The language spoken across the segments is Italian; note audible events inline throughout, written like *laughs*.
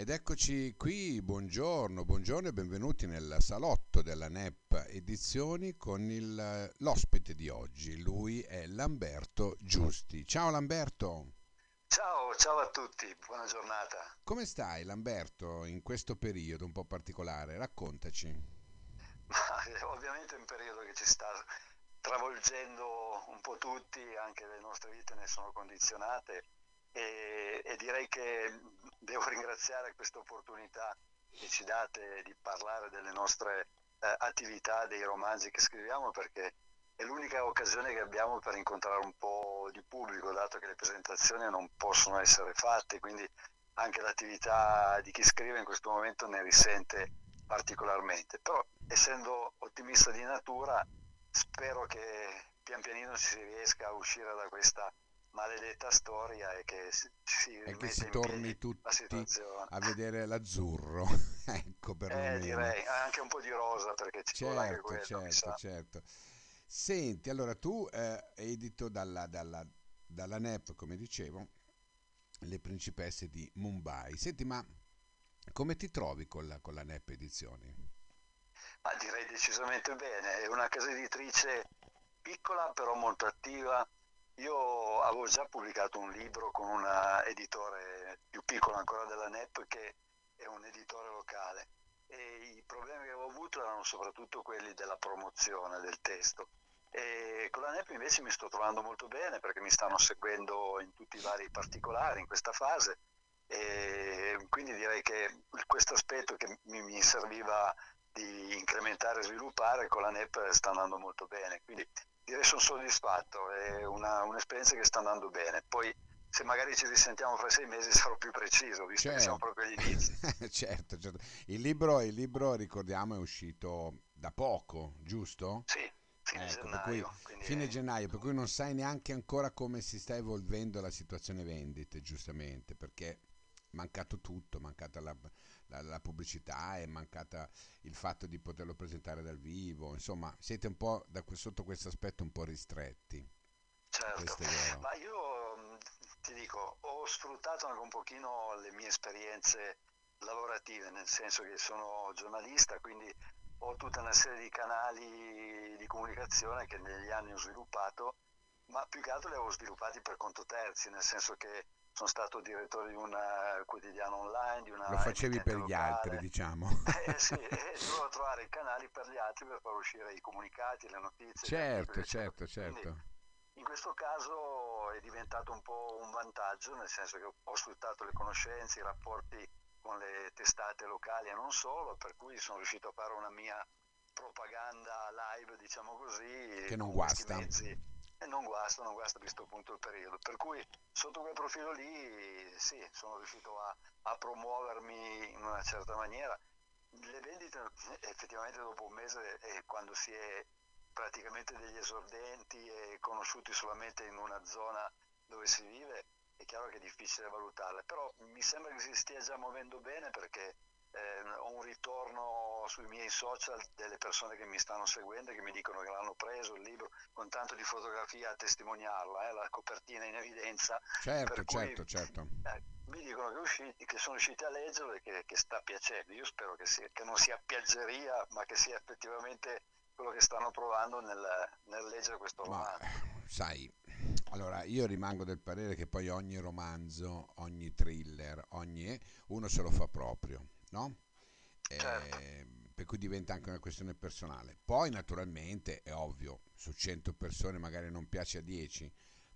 Ed eccoci qui, buongiorno, buongiorno e benvenuti nel salotto della NEP Edizioni con il, eh, l'ospite di oggi, lui è Lamberto Giusti. Ciao Lamberto! Ciao, ciao a tutti, buona giornata. Come stai Lamberto in questo periodo un po' particolare? Raccontaci. Ma, eh, ovviamente è un periodo che ci sta travolgendo un po' tutti, anche le nostre vite ne sono condizionate e, e direi che devo ringraziare questa opportunità che ci date di parlare delle nostre eh, attività, dei romanzi che scriviamo, perché è l'unica occasione che abbiamo per incontrare un po' di pubblico, dato che le presentazioni non possono essere fatte, quindi anche l'attività di chi scrive in questo momento ne risente particolarmente. Però essendo ottimista di natura, spero che pian pianino si riesca a uscire da questa maledetta storia e che si, e che si torni tutti a vedere l'azzurro. *laughs* Ecco per eh, direi anche un po' di rosa perché ci certo, anche quello, certo, certo. senti allora tu eh, edito dalla, dalla, dalla NEP come dicevo le principesse di Mumbai. Senti ma come ti trovi con la, con la NEP Edizioni? Ma direi decisamente bene. È una casa editrice piccola però molto attiva io avevo già pubblicato un libro con un editore più piccolo ancora della NEP che è un editore locale e i problemi che avevo avuto erano soprattutto quelli della promozione del testo. E con la NEP invece mi sto trovando molto bene perché mi stanno seguendo in tutti i vari particolari in questa fase e quindi direi che questo aspetto che mi, mi serviva di incrementare e sviluppare con la NEP sta andando molto bene. Quindi direi sono soddisfatto, è una, un'esperienza che sta andando bene. Poi se magari ci risentiamo fra sei mesi *laughs* sarò più preciso, visto certo. che siamo proprio agli inizi. *laughs* certo, certo. Il libro, il libro, ricordiamo, è uscito da poco, giusto? Sì. Fine, ecco, gennaio, cui, fine gennaio, per cui non sai neanche ancora come si sta evolvendo la situazione vendite, giustamente, perché è mancato tutto, è mancata la, la, la, pubblicità, è mancata il fatto di poterlo presentare dal vivo, insomma siete un po' da, sotto questo aspetto un po' ristretti. Certo, ma io mm, ti dico, ho sfruttato anche un pochino le mie esperienze lavorative, nel senso che sono giornalista, quindi ho tutta una serie di canali di comunicazione che negli anni ho sviluppato, ma più che altro li avevo sviluppati per conto terzi, nel senso che sono stato direttore di un eh, quotidiano online, di una Lo facevi per locale. gli altri, diciamo. *laughs* Eh *laughs* sì, e dovevo trovare i canali per gli altri per far uscire i comunicati, le notizie. Certo, certo, certo. Quindi, in questo caso è diventato un po' un vantaggio, nel senso che ho sfruttato le conoscenze, i rapporti con le testate locali e non solo, per cui sono riuscito a fare una mia propaganda live, diciamo così, che non guasta. Mezzi guasta, non guasta visto appunto il periodo. Per cui sotto quel profilo lì sì, sono riuscito a, a promuovermi in una certa maniera. Le vendite effettivamente dopo un mese e quando si è praticamente degli esordenti e conosciuti solamente in una zona dove si vive, è chiaro che è difficile valutarle, però mi sembra che si stia già muovendo bene perché eh, ho un ritorno sui miei social delle persone che mi stanno seguendo e che mi dicono che l'hanno preso il libro con tanto di fotografia a testimoniarla, eh, la copertina in evidenza. Certo, certo, certo. Eh, mi dicono che, usciti, che, sono riusciti a leggerlo e che, che sta piacendo. Io spero che, sia, che, non sia piaggeria, ma che sia effettivamente quello che stanno provando nel, nel leggere questo romanzo. Ma, sai, allora io rimango del parere che poi ogni romanzo, ogni thriller, ogni uno se lo fa proprio no? Certo. Eh, per cui diventa anche una questione personale. Poi naturalmente è ovvio, su 100 persone magari non piace a 10,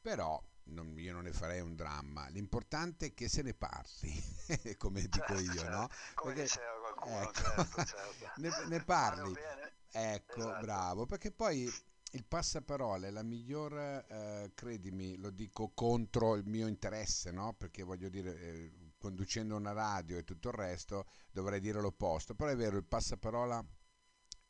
però non, io non ne farei un dramma. L'importante è che se ne parli, *laughs* come dico certo, io, certo. no? Come Perché, diceva qualcuno, ecco, certo, *laughs* certo. ne, ne, parli. Ecco, esatto. bravo, perché poi il passaparola è la miglior, eh, credimi, lo dico contro il mio interesse, no? Perché voglio dire, eh, conducendo una radio e tutto il resto, dovrei dire l'opposto. Però è vero, il passaparola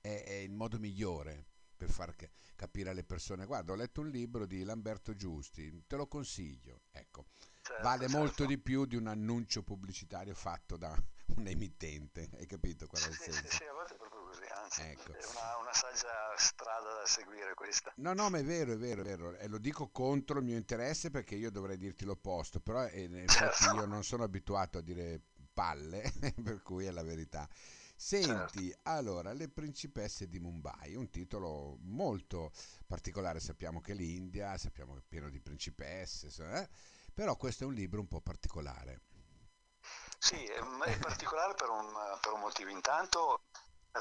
è, è il modo migliore per far capire alle persone. Guarda, ho letto un libro di Lamberto Giusti, te lo consiglio. Ecco, certo, vale certo. molto di più di un annuncio pubblicitario fatto da *laughs* un emittente. Hai capito qual è il sì, senso? Sì, sì, a anzi, *laughs* ecco. è una, una, saggia strada da seguire questa. No, no, ma è vero, è vero, è vero. E lo dico contro il mio interesse perché io dovrei dirti l'opposto, però eh, infatti *laughs* certo. io non sono abituato a dire palle, *laughs* per cui è la verità. Senti, certo. allora, Le principesse di Mumbai, un titolo molto particolare, sappiamo che l'India, sappiamo che è pieno di principesse, eh? però questo è un libro un po' particolare. Sì, è particolare per un, per un motivo. Intanto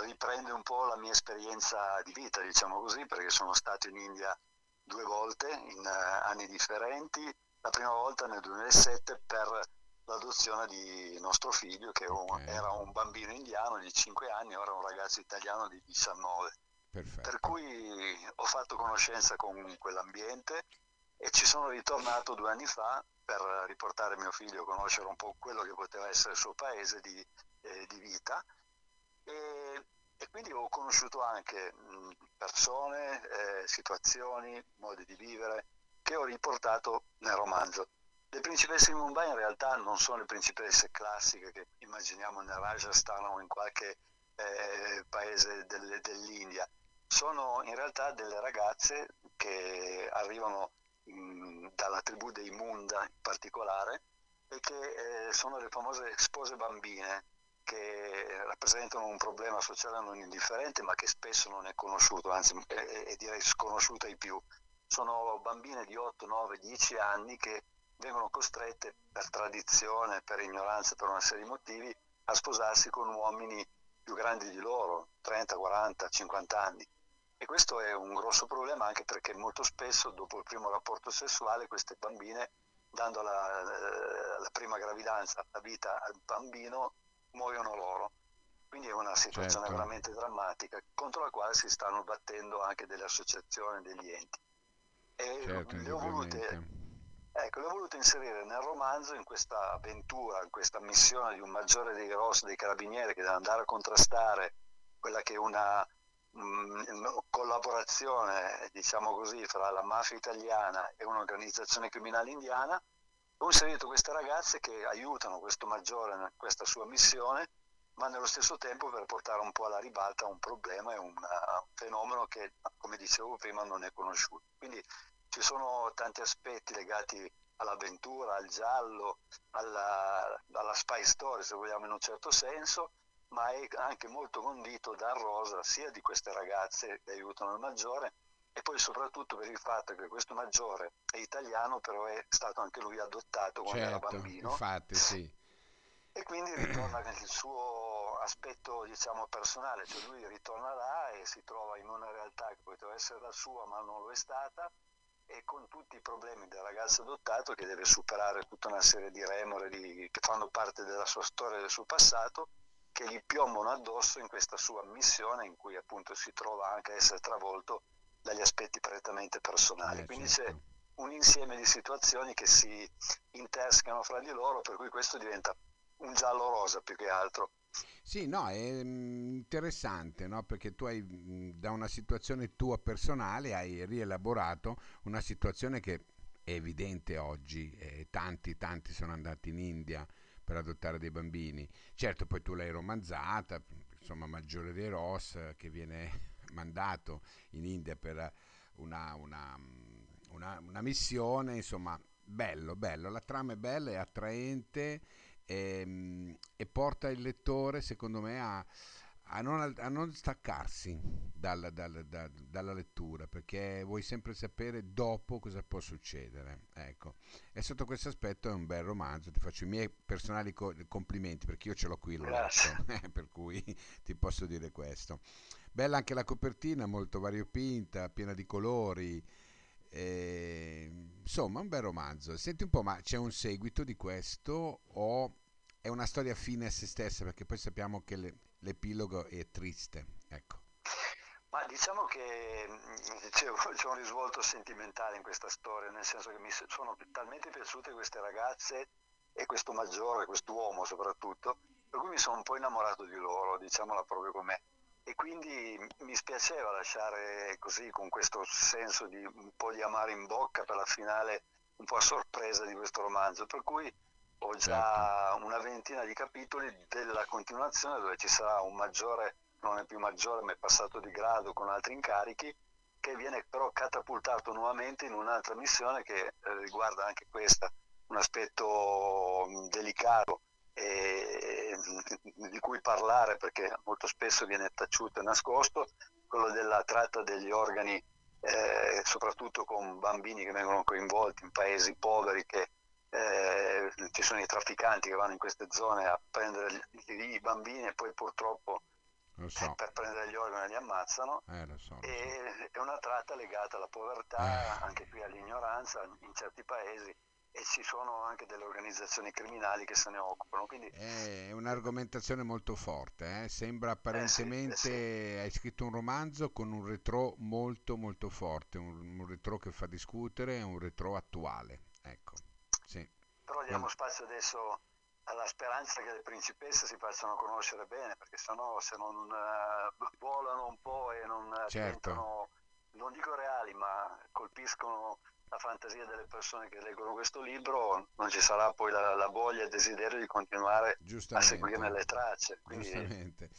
riprende un po' la mia esperienza di vita, diciamo così, perché sono stato in India due volte in uh, anni differenti. La prima volta nel 2007 per l'adozione di nostro figlio che okay. era un bambino indiano di 5 anni, ora un ragazzo italiano di 19. Perfetto. Per cui ho fatto conoscenza con quell'ambiente e ci sono ritornato due anni fa per riportare mio figlio a conoscere un po' quello che poteva essere il suo paese di, eh, di vita e, e, quindi ho conosciuto anche persone, eh, situazioni, modi di vivere che ho riportato nel romanzo. Le principesse di Mumbai in realtà non sono le principesse classiche che immaginiamo nel Rajasthan o in qualche eh, paese del, dell'India, sono in realtà delle ragazze che arrivano mh, dalla tribù dei Munda in particolare e che eh, sono le famose spose bambine che rappresentano un problema sociale non indifferente ma che spesso non è conosciuto, anzi è, è direi sconosciuto ai più. Sono bambine di 8, 9, 10 anni che vengono costrette per tradizione, per ignoranza, per una serie di motivi, a sposarsi con uomini più grandi di loro, 30, 40, 50 anni. E questo è un grosso problema anche perché molto spesso dopo il primo rapporto sessuale queste bambine, dando la, eh, la prima gravidanza, la vita al bambino, muoiono loro. Quindi è una situazione certo. veramente drammatica contro la quale si stanno battendo anche delle associazioni, degli enti. E certo, le ho volute Ecco, l'ho voluto inserire nel romanzo in questa avventura, in questa missione di un maggiore dei Ross, dei carabinieri, che deve andare a contrastare quella che è una mh, mm, collaborazione, diciamo così, fra la mafia italiana e un'organizzazione criminale indiana. Ho inserito queste ragazze che aiutano questo maggiore in questa sua missione, ma nello stesso tempo per portare un po' alla ribalta un problema e un fenomeno che, come dicevo prima, non è conosciuto. Quindi ci sono tanti aspetti legati all'avventura, al giallo, alla, alla spy story se vogliamo in un certo senso, ma è anche molto condito dal rosa sia di queste ragazze che aiutano il maggiore e poi soprattutto per il fatto che questo maggiore è italiano però è stato anche lui adottato quando certo, era bambino. infatti sì. E quindi ritorna nel suo aspetto diciamo personale cioè lui ritorna là e si trova in una realtà che poteva essere la sua ma non lo è stata e con tutti i problemi del ragazzo adottato che deve superare tutta una serie di remore di, che fanno parte della sua storia e del suo passato che gli piombano addosso in questa sua missione in cui appunto si trova anche a essere travolto dagli aspetti prettamente personali. Eh, Quindi certo. c'è un insieme di situazioni che si intersecano fra di loro, per cui questo diventa un giallo rosa più che altro. Sì, no, è mm, interessante, no? perché tu hai mm, da una situazione tua personale hai rielaborato una situazione che è evidente oggi, eh, tanti, tanti sono andati in India per adottare dei bambini. Certo, poi tu l'hai romanzata, insomma, Maggiore dei Ross che viene mandato in India per una, una, una, una missione, insomma, bello, bello, la trama è bella, è attraente e, ehm, e porta il lettore, secondo me, a, a, non, a non, staccarsi dalla, dalla, dalla, dalla, lettura perché vuoi sempre sapere dopo cosa può succedere. Ecco. E sotto questo aspetto è un bel romanzo. Ti faccio i miei personali co- complimenti perché io ce l'ho qui, l'ho letto, *laughs* per cui ti posso dire questo. Bella anche la copertina, molto variopinta, piena di colori. Eh, insomma, un bel romanzo. Senti un po', ma c'è un seguito di questo o è una storia fine a se stessa? Perché poi sappiamo che le, l'epilogo è triste. Ecco. Ma diciamo che c'è, c'è, un risvolto sentimentale in questa storia, nel senso che mi sono talmente piaciute queste ragazze e questo maggiore, quest'uomo soprattutto, per cui mi sono un po' innamorato di loro, diciamola proprio com'è e quindi mi spiaceva lasciare così con questo senso di un po' di amare in bocca per la finale un po' a sorpresa di questo romanzo, per cui ho già certo. una ventina di capitoli della continuazione dove ci sarà un maggiore, non è più maggiore ma è passato di grado con altri incarichi, che viene però catapultato nuovamente in un'altra missione che eh, riguarda anche questa, un aspetto delicato e, di cui parlare perché molto spesso viene taciuto e nascosto, quello della tratta degli organi, eh, soprattutto con bambini che vengono coinvolti in paesi poveri che eh, ci sono i trafficanti che vanno in queste zone a prendere i bambini e poi purtroppo so. eh, per prendere gli organi li ammazzano eh, lo so, lo e so. è una tratta legata alla povertà, anche qui all'ignoranza in certi paesi e ci sono anche delle organizzazioni criminali che se ne occupano. Quindi... È un'argomentazione molto forte, eh? sembra apparentemente, eh sì, eh sì. hai scritto un romanzo con un retro molto molto forte, un, un retro che fa discutere, un retro attuale. Ecco. Però diamo spazio adesso alla speranza che le principesse si facciano conoscere bene, perché sennò se non uh, volano un po' e non certo. diventano, non dico reali, ma colpiscono la fantasia delle persone che leggono questo libro, non ci sarà poi la, la voglia e il desiderio di continuare a seguirne le tracce. Quindi... Giustamente.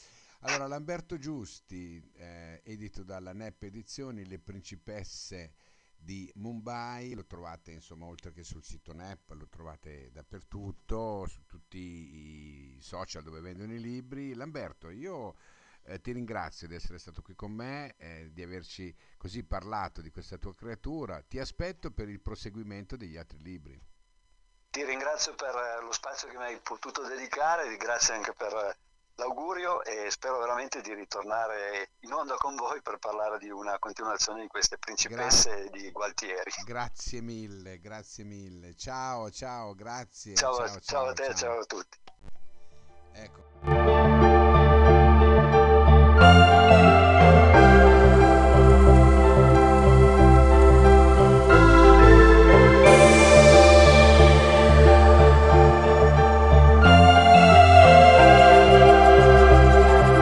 Allora, Lamberto Giusti, eh, edito dalla NEP Edizioni, Le Principesse di Mumbai, lo trovate insomma oltre che sul sito NEP, lo trovate dappertutto, su tutti i social dove vendono i libri. Lamberto, io eh, ti ringrazio di essere stato qui con me, eh, di averci così parlato di questa tua creatura. Ti aspetto per il proseguimento degli altri libri. Ti ringrazio per eh, lo spazio che mi hai potuto dedicare, grazie anche per eh, l'augurio e spero veramente di ritornare in onda con voi per parlare di una continuazione di queste principesse grazie. di Gualtieri. Grazie mille, grazie mille. Ciao, ciao, grazie. Ciao, ciao, ciao, ciao a te, ciao. ciao a tutti. Ecco.